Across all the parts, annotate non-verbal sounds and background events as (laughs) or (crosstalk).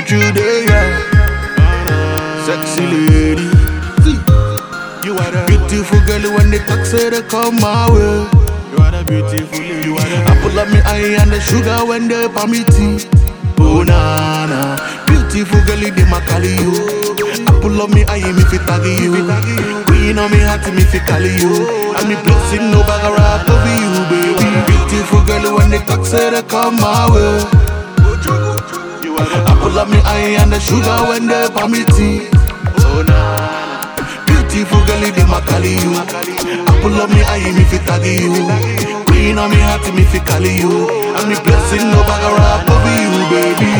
temperature there, yeah. Sexy lady. You are the beautiful girl when they talk, say they come my way. You are the beautiful lady. You I pull up me eye and the sugar when they pour me tea. Oh na na, beautiful girl, they ma call you. I pull up me eye, me fi tag you. We know me heart, me fi call you. And me blessing no bag over you, baby. Beautiful girl, when they talk, say they come my way. I pull up me eye and the sugar when they pour me tea. Oh na na, beautiful girl, they ma call you. I pull up me eye, me fi tag you. We know me heart, me fi call you. And me blessing no bag rap over you, baby.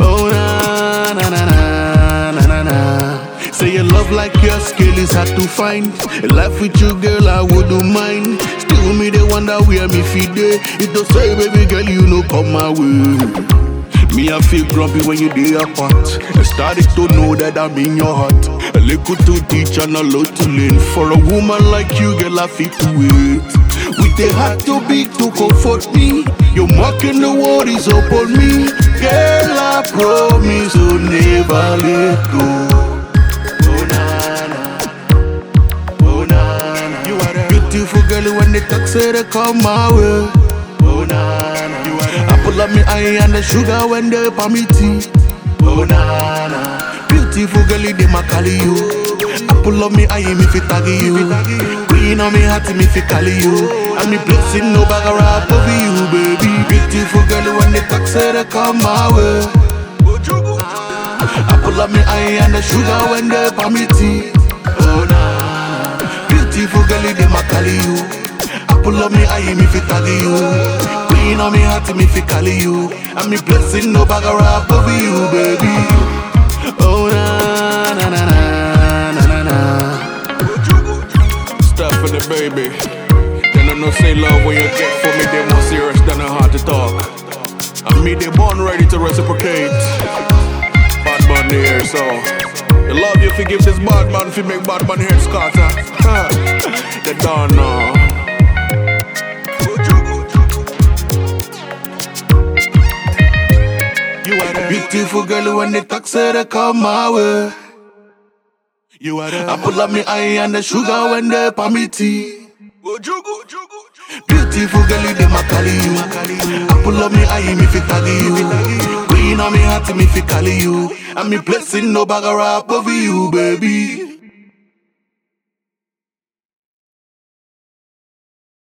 Oh na na na na na na na. Say your love like your skill is hard to find. A life with you, girl, I wouldn't mind. Still me they wonder where me feed day. It don't say, baby girl, you know come my way. Me I feel grumpy when you day apart. I started to know that I'm in your heart. A little to teach and a lot to learn. For a woman like you, girl, I feel to wait. With a heart too big to comfort me. You're marking the world is upon me. Girl, I promise to never let go. Oh oh na na. You the beautiful girl when they talk, say they come my way. Oh na na, you are the I me eye and the sugar when they pour me tea. Oh na na, beautiful girl, they ma call you. Pull up me eye, me fi tag you. We know me heart, me fi call you. And me blessing no bag of rap over you, baby. Beautiful girl when talk, say they come my way. Pull up me eye and the sugar when they pour me tea. Oh na na, beautiful girl, they ma call you. Pull up me eye, me fi tag you. We know me heart, me fi call you. And me blessing no bag of rap over you, baby. Oh na na na na na na na. Stuff for the baby. They don't know say love when you get for me, they more serious than a heart to talk. And me, they born ready to reciprocate. Bad man here, so. The love you fi give this bad man, fi make bad man head scatter. (laughs) They don't know. Beautiful girl when they talk, say they come my way. You are the I pull up me eye and the sugar when they pour me tea. Beautiful girl, they ma call you. I pull up me eye, me fi tag you. We know me heart, me fi call you. And me blessing no bag over you, baby.